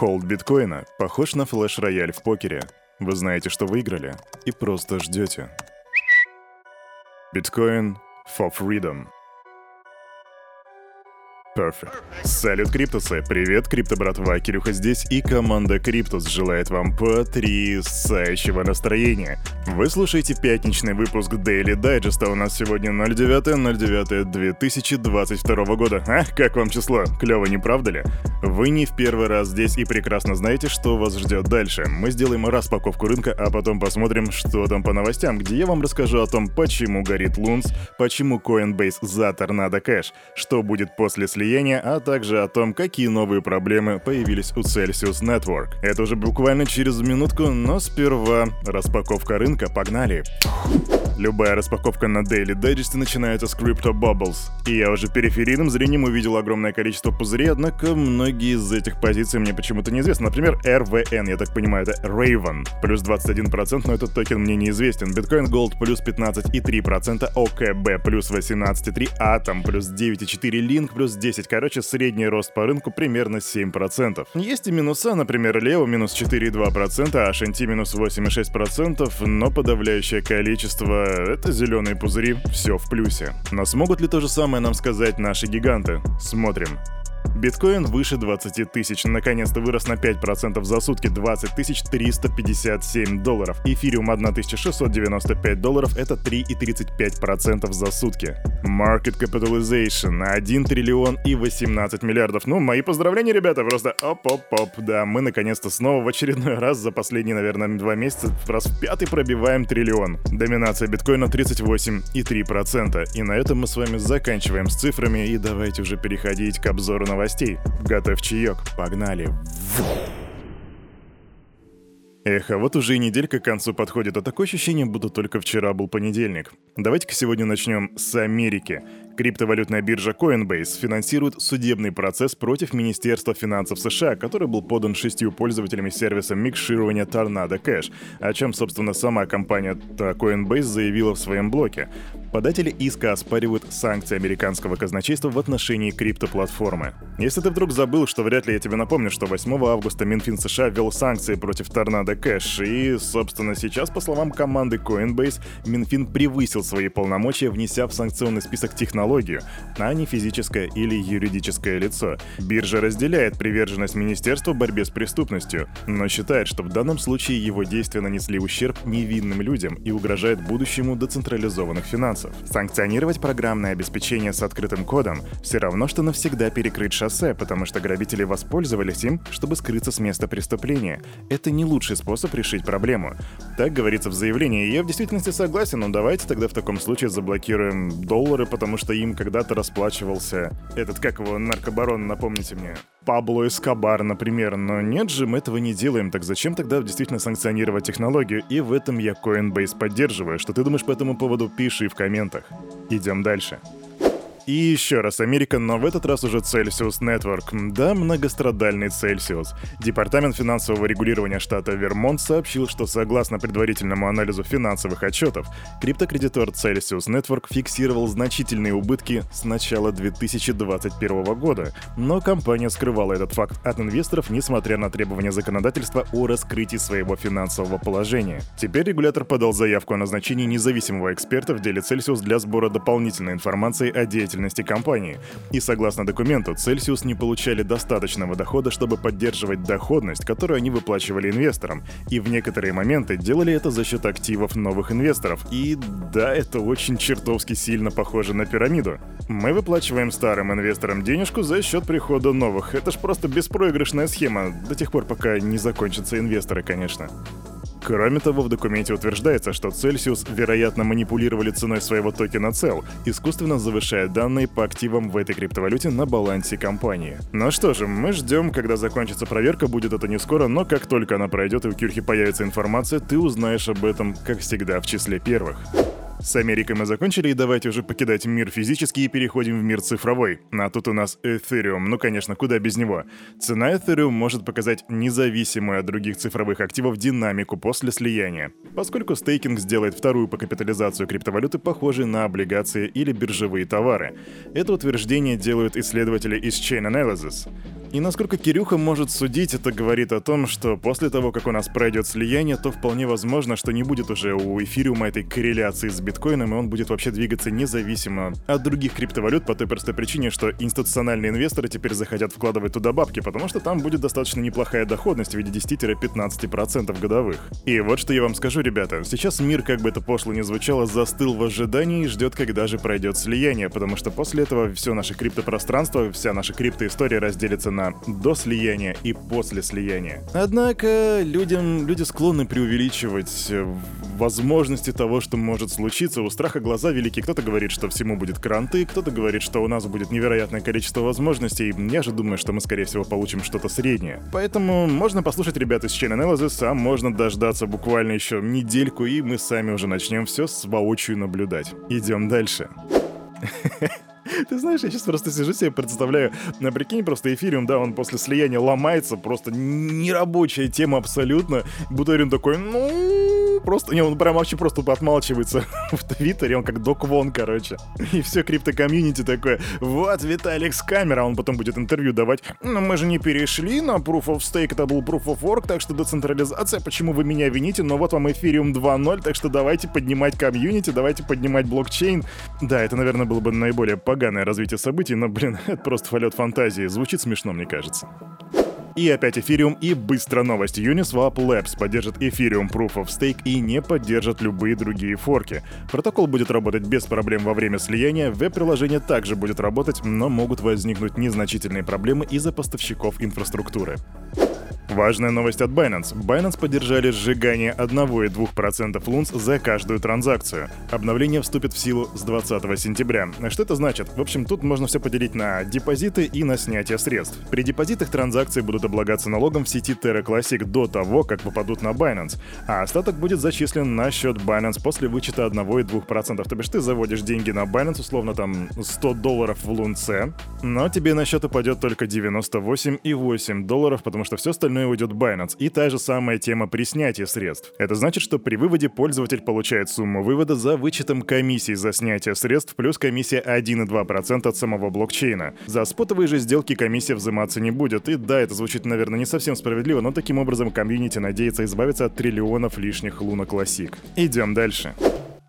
Холд биткоина похож на флеш-рояль в покере. Вы знаете, что выиграли, и просто ждете. Биткоин for freedom. Perfect. Салют, Криптусы! Привет, Крипто братва, Кирюха здесь и команда Криптус желает вам потрясающего настроения. Вы слушаете пятничный выпуск Daily Digest, а у нас сегодня 09.09.2022 года. А, как вам число? Клево, не правда ли? Вы не в первый раз здесь и прекрасно знаете, что вас ждет дальше. Мы сделаем распаковку рынка, а потом посмотрим, что там по новостям, где я вам расскажу о том, почему горит Лунс, почему Coinbase за торнадо кэш, что будет после слияния слияния, а также о том, какие новые проблемы появились у Celsius Network. Это уже буквально через минутку, но сперва распаковка рынка, погнали! Любая распаковка на Daily Digest начинается с Crypto Bubbles. И я уже периферийным зрением увидел огромное количество пузырей, однако многие из этих позиций мне почему-то неизвестны. Например, RVN, я так понимаю, это Raven, плюс 21%, но этот токен мне неизвестен. Bitcoin Gold плюс 15,3%, OKB плюс 18,3%, Atom плюс 9,4%, Link плюс 10%. Короче, средний рост по рынку примерно 7%. Есть и минуса, например, Leo минус 4,2%, а HNT минус 8,6%, но подавляющее количество это зеленые пузыри, все в плюсе. Но смогут ли то же самое нам сказать наши гиганты? Смотрим. Биткоин выше 20 тысяч, наконец-то вырос на 5% за сутки, 20 357 долларов. Эфириум 1695 долларов, это 3,35% за сутки. Market Capitalization 1 триллион и 18 миллиардов. Ну, мои поздравления, ребята, просто оп-оп-оп. Да, мы наконец-то снова в очередной раз за последние, наверное, два месяца раз в пятый пробиваем триллион. Доминация биткоина 38,3%. И на этом мы с вами заканчиваем с цифрами и давайте уже переходить к обзору новостей. Готовь чаек, погнали. Эх, а вот уже и неделька к концу подходит, а такое ощущение, будто только вчера был понедельник. Давайте-ка сегодня начнем с Америки. Криптовалютная биржа Coinbase финансирует судебный процесс против Министерства финансов США, который был подан шестью пользователями сервиса микширования Tornado Cash, о чем, собственно, сама компания Coinbase заявила в своем блоке. Податели иска оспаривают санкции американского казначейства в отношении криптоплатформы. Если ты вдруг забыл, что вряд ли я тебе напомню, что 8 августа Минфин США ввел санкции против Tornado Cash, и, собственно, сейчас, по словам команды Coinbase, Минфин превысил свои полномочия, внеся в санкционный список технологию, а не физическое или юридическое лицо. Биржа разделяет приверженность министерству борьбе с преступностью, но считает, что в данном случае его действия нанесли ущерб невинным людям и угрожает будущему децентрализованных финансов. Санкционировать программное обеспечение с открытым кодом все равно, что навсегда перекрыть шоссе, потому что грабители воспользовались им, чтобы скрыться с места преступления. Это не лучший способ решить проблему. Так говорится в заявлении, я в действительности согласен, но давайте тогда в таком случае заблокируем доллары, потому что им когда-то расплачивался этот, как его, наркобарон, напомните мне. Пабло Эскобар, например, но нет же, мы этого не делаем, так зачем тогда действительно санкционировать технологию? И в этом я Coinbase поддерживаю. Что ты думаешь по этому поводу, пиши в комментах. Идем дальше. И еще раз Америка, но в этот раз уже Celsius Network. Да, многострадальный Celsius. Департамент финансового регулирования штата Вермонт сообщил, что согласно предварительному анализу финансовых отчетов, криптокредитор Celsius Network фиксировал значительные убытки с начала 2021 года. Но компания скрывала этот факт от инвесторов, несмотря на требования законодательства о раскрытии своего финансового положения. Теперь регулятор подал заявку о назначении независимого эксперта в деле Celsius для сбора дополнительной информации о деятельности деятельности компании. И согласно документу, Celsius не получали достаточного дохода, чтобы поддерживать доходность, которую они выплачивали инвесторам. И в некоторые моменты делали это за счет активов новых инвесторов. И да, это очень чертовски сильно похоже на пирамиду. Мы выплачиваем старым инвесторам денежку за счет прихода новых. Это ж просто беспроигрышная схема, до тех пор, пока не закончатся инвесторы, конечно. Кроме того, в документе утверждается, что Celsius, вероятно, манипулировали ценой своего токена CEL, искусственно завышая данные по активам в этой криптовалюте на балансе компании. Ну что же, мы ждем, когда закончится проверка, будет это не скоро, но как только она пройдет и у Кирхи появится информация, ты узнаешь об этом, как всегда, в числе первых. С Америкой мы закончили, и давайте уже покидать мир физический и переходим в мир цифровой. А тут у нас Ethereum, ну конечно, куда без него. Цена Ethereum может показать независимую от других цифровых активов динамику после слияния, поскольку стейкинг сделает вторую по капитализацию криптовалюты похожей на облигации или биржевые товары. Это утверждение делают исследователи из Chain Analysis. И насколько Кирюха может судить, это говорит о том, что после того, как у нас пройдет слияние, то вполне возможно, что не будет уже у эфириума этой корреляции с биткоином, и он будет вообще двигаться независимо от других криптовалют по той простой причине, что институциональные инвесторы теперь захотят вкладывать туда бабки, потому что там будет достаточно неплохая доходность в виде 10-15% годовых. И вот что я вам скажу, ребята. Сейчас мир, как бы это пошло не звучало, застыл в ожидании и ждет, когда же пройдет слияние, потому что после этого все наше криптопространство, вся наша криптоистория разделится на до слияния и после слияния. Однако людям, люди склонны преувеличивать э, возможности того, что может случиться. У страха глаза велики. Кто-то говорит, что всему будет кранты, кто-то говорит, что у нас будет невероятное количество возможностей. Я же думаю, что мы, скорее всего, получим что-то среднее. Поэтому можно послушать ребят из Chain Analysis, а можно дождаться буквально еще недельку, и мы сами уже начнем все с воочию наблюдать. Идем дальше. Ты знаешь, я сейчас просто сижу себе представляю, на прикинь, просто эфириум, да, он после слияния ломается, просто нерабочая тема абсолютно. Бутерин такой, ну, просто, не, он прям вообще просто отмалчивается в Твиттере, он как Док Вон, короче. И все крипто-комьюнити такое, вот, Виталик с камера, он потом будет интервью давать. Но мы же не перешли на Proof of Stake, это был Proof of Work, так что децентрализация, почему вы меня вините, но вот вам эфириум 2.0, так что давайте поднимать комьюнити, давайте поднимать блокчейн. Да, это, наверное, было бы наиболее поганое развитие событий, но, блин, это просто полет фантазии. Звучит смешно, мне кажется. И опять эфириум и быстро новость. Uniswap Labs поддержит эфириум Proof of Stake и не поддержит любые другие форки. Протокол будет работать без проблем во время слияния, веб-приложение также будет работать, но могут возникнуть незначительные проблемы из-за поставщиков инфраструктуры. Важная новость от Binance. Binance поддержали сжигание 1,2% лунс за каждую транзакцию. Обновление вступит в силу с 20 сентября. Что это значит? В общем, тут можно все поделить на депозиты и на снятие средств. При депозитах транзакции будут облагаться налогом в сети Terra Classic до того, как попадут на Binance, а остаток будет зачислен на счет Binance после вычета 1,2%. То бишь ты заводишь деньги на Binance, условно там 100 долларов в лунце, но тебе на счет упадет только 98,8 долларов, потому что все остальное стороны уйдет Binance, и та же самая тема при снятии средств. Это значит, что при выводе пользователь получает сумму вывода за вычетом комиссии за снятие средств плюс комиссия 1,2% от самого блокчейна. За спотовые же сделки комиссия взиматься не будет, и да, это звучит, наверное, не совсем справедливо, но таким образом комьюнити надеется избавиться от триллионов лишних Луна Классик. Идем дальше.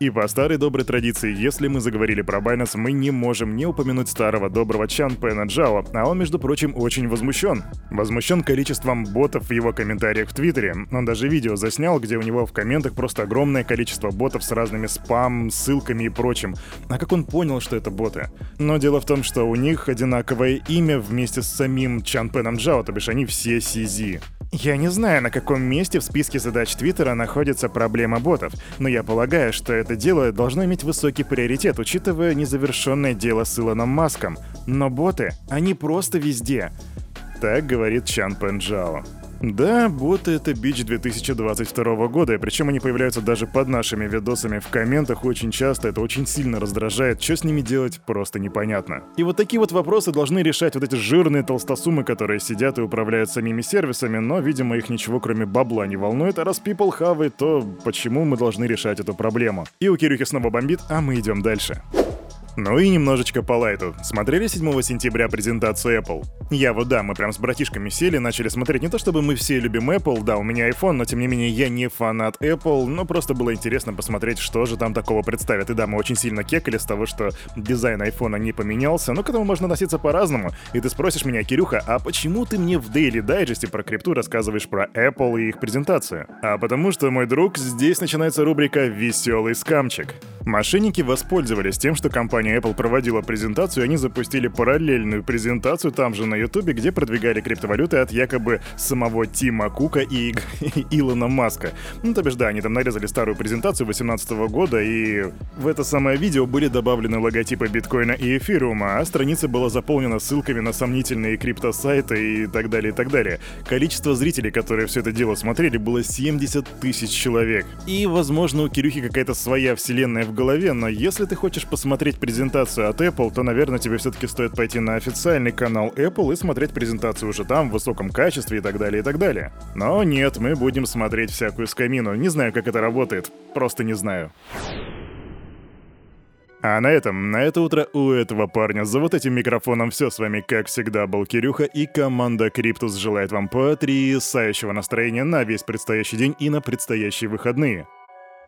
И по старой доброй традиции, если мы заговорили про Binance, мы не можем не упомянуть старого доброго Чан Пэна Джао, а он, между прочим, очень возмущен. Возмущен количеством ботов в его комментариях в Твиттере. Он даже видео заснял, где у него в комментах просто огромное количество ботов с разными спам, ссылками и прочим. А как он понял, что это боты? Но дело в том, что у них одинаковое имя вместе с самим Чан Пэном Джао, то бишь они все CZ. Я не знаю, на каком месте в списке задач Твиттера находится проблема ботов, но я полагаю, что это дело должно иметь высокий приоритет, учитывая незавершенное дело с Илоном Маском. Но боты, они просто везде. Так говорит Чан Пенджао. Да, боты — это бич 2022 года, и причем они появляются даже под нашими видосами в комментах очень часто, это очень сильно раздражает, что с ними делать просто непонятно. И вот такие вот вопросы должны решать вот эти жирные толстосумы, которые сидят и управляют самими сервисами, но, видимо, их ничего кроме бабла не волнует, а раз people хавает, то почему мы должны решать эту проблему? И у Кирюхи снова бомбит, а мы идем дальше. Ну и немножечко по лайту. Смотрели 7 сентября презентацию Apple? Я вот да, мы прям с братишками сели, начали смотреть. Не то чтобы мы все любим Apple, да, у меня iPhone, но тем не менее я не фанат Apple, но просто было интересно посмотреть, что же там такого представят. И да, мы очень сильно кекали с того, что дизайн iPhone не поменялся, но к этому можно относиться по-разному. И ты спросишь меня, Кирюха, а почему ты мне в Daily Digest про крипту рассказываешь про Apple и их презентацию? А потому что, мой друг, здесь начинается рубрика «Веселый скамчик». Мошенники воспользовались тем, что компания Apple проводила презентацию, и они запустили параллельную презентацию там же на YouTube, где продвигали криптовалюты от якобы самого Тима Кука и, Илона Маска. Ну, то бишь, да, они там нарезали старую презентацию 2018 года, и в это самое видео были добавлены логотипы биткоина и эфириума, а страница была заполнена ссылками на сомнительные криптосайты и так далее, и так далее. Количество зрителей, которые все это дело смотрели, было 70 тысяч человек. И, возможно, у Кирюхи какая-то своя вселенная в голове, но если ты хочешь посмотреть презентацию от Apple, то, наверное, тебе все-таки стоит пойти на официальный канал Apple и смотреть презентацию уже там, в высоком качестве и так далее, и так далее. Но нет, мы будем смотреть всякую скамину. Не знаю, как это работает. Просто не знаю. А на этом, на это утро у этого парня за вот этим микрофоном все с вами, как всегда, был Кирюха, и команда Криптус желает вам потрясающего настроения на весь предстоящий день и на предстоящие выходные.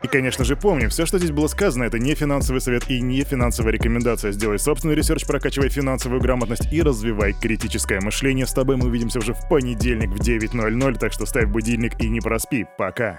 И, конечно же, помним, все, что здесь было сказано, это не финансовый совет и не финансовая рекомендация. Сделай собственный research, прокачивай финансовую грамотность и развивай критическое мышление. С тобой мы увидимся уже в понедельник в 9.00, так что ставь будильник и не проспи. Пока.